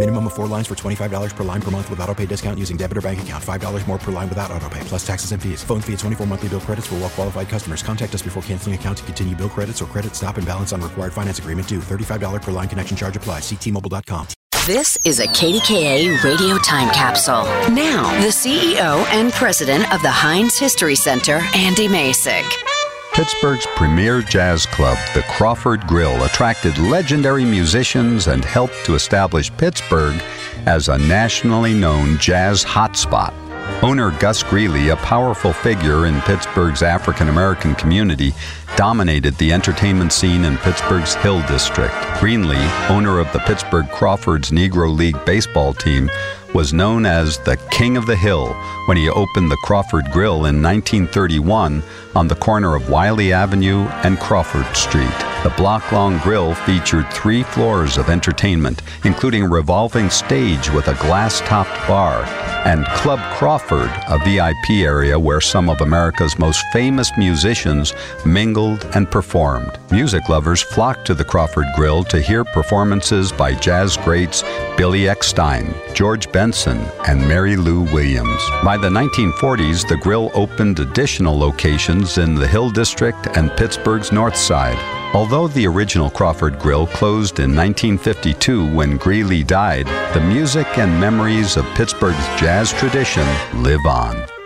Minimum of four lines for $25 per line per month with auto pay discount using debit or bank account. $5 more per line without auto pay, plus taxes and fees. Phone fee at 24 monthly bill credits for well qualified customers. Contact us before canceling account to continue bill credits or credit stop and balance on required finance agreement due. $35 per line connection charge applies. Ctmobile.com. This is a KDKA radio time capsule. Now, the CEO and president of the Heinz History Center, Andy Masich. Pittsburgh's premier jazz club, the Crawford Grill, attracted legendary musicians and helped to establish Pittsburgh as a nationally known jazz hotspot. Owner Gus Greenlee, a powerful figure in Pittsburgh's African American community, dominated the entertainment scene in Pittsburgh's Hill District. Greenlee, owner of the Pittsburgh Crawfords Negro League baseball team, was known as the King of the Hill when he opened the Crawford Grill in 1931 on the corner of Wylie Avenue and Crawford Street. The block long grill featured three floors of entertainment, including a revolving stage with a glass topped bar, and Club Crawford, a VIP area where some of America's most famous musicians mingled and performed. Music lovers flocked to the Crawford Grill to hear performances by jazz greats Billy Eckstine, George Benson, and Mary Lou Williams. By the 1940s, the grill opened additional locations in the Hill District and Pittsburgh's North Side. Although the original Crawford Grill closed in 1952 when Greenlee died, the music and memories of Pittsburgh's jazz tradition live on.